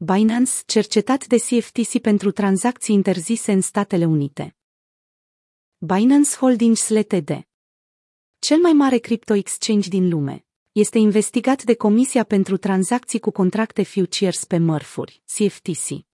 Binance, cercetat de CFTC pentru tranzacții interzise în Statele Unite. Binance Holdings Ltd. Cel mai mare crypto exchange din lume. Este investigat de Comisia pentru Tranzacții cu Contracte Futures pe Mărfuri, CFTC.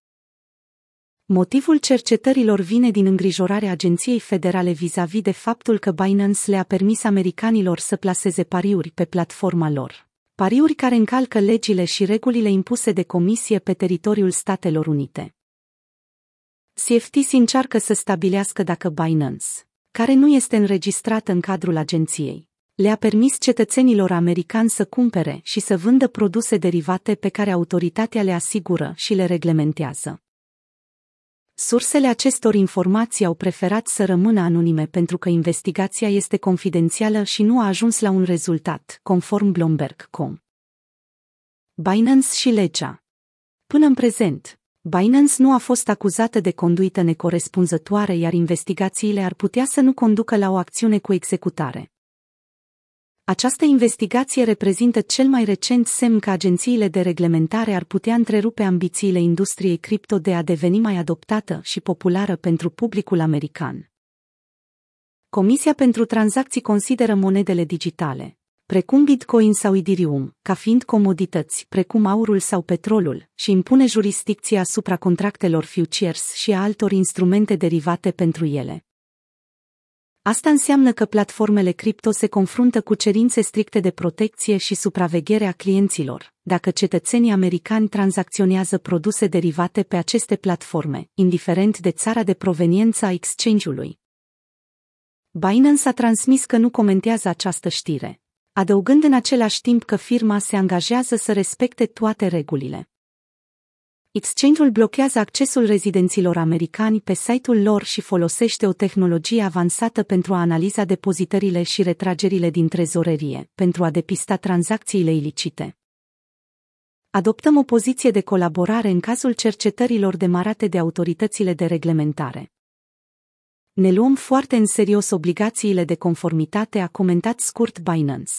Motivul cercetărilor vine din îngrijorarea Agenției Federale vis-a-vis de faptul că Binance le-a permis americanilor să plaseze pariuri pe platforma lor pariuri care încalcă legile și regulile impuse de comisie pe teritoriul Statelor Unite. CFTC încearcă să stabilească dacă Binance, care nu este înregistrată în cadrul agenției, le-a permis cetățenilor americani să cumpere și să vândă produse derivate pe care autoritatea le asigură și le reglementează. Sursele acestor informații au preferat să rămână anonime pentru că investigația este confidențială și nu a ajuns la un rezultat, conform Bloomberg.com. Binance și legea Până în prezent, Binance nu a fost acuzată de conduită necorespunzătoare, iar investigațiile ar putea să nu conducă la o acțiune cu executare. Această investigație reprezintă cel mai recent semn că agențiile de reglementare ar putea întrerupe ambițiile industriei cripto de a deveni mai adoptată și populară pentru publicul american. Comisia pentru tranzacții consideră monedele digitale, precum Bitcoin sau Ethereum, ca fiind comodități, precum aurul sau petrolul, și impune jurisdicția asupra contractelor futures și a altor instrumente derivate pentru ele. Asta înseamnă că platformele cripto se confruntă cu cerințe stricte de protecție și supraveghere a clienților, dacă cetățenii americani tranzacționează produse derivate pe aceste platforme, indiferent de țara de proveniență a exchange-ului. Binance a transmis că nu comentează această știre, adăugând în același timp că firma se angajează să respecte toate regulile. Exchange-ul blochează accesul rezidenților americani pe site-ul lor și folosește o tehnologie avansată pentru a analiza depozitările și retragerile din trezorerie, pentru a depista tranzacțiile ilicite. Adoptăm o poziție de colaborare în cazul cercetărilor demarate de autoritățile de reglementare. Ne luăm foarte în serios obligațiile de conformitate, a comentat scurt Binance.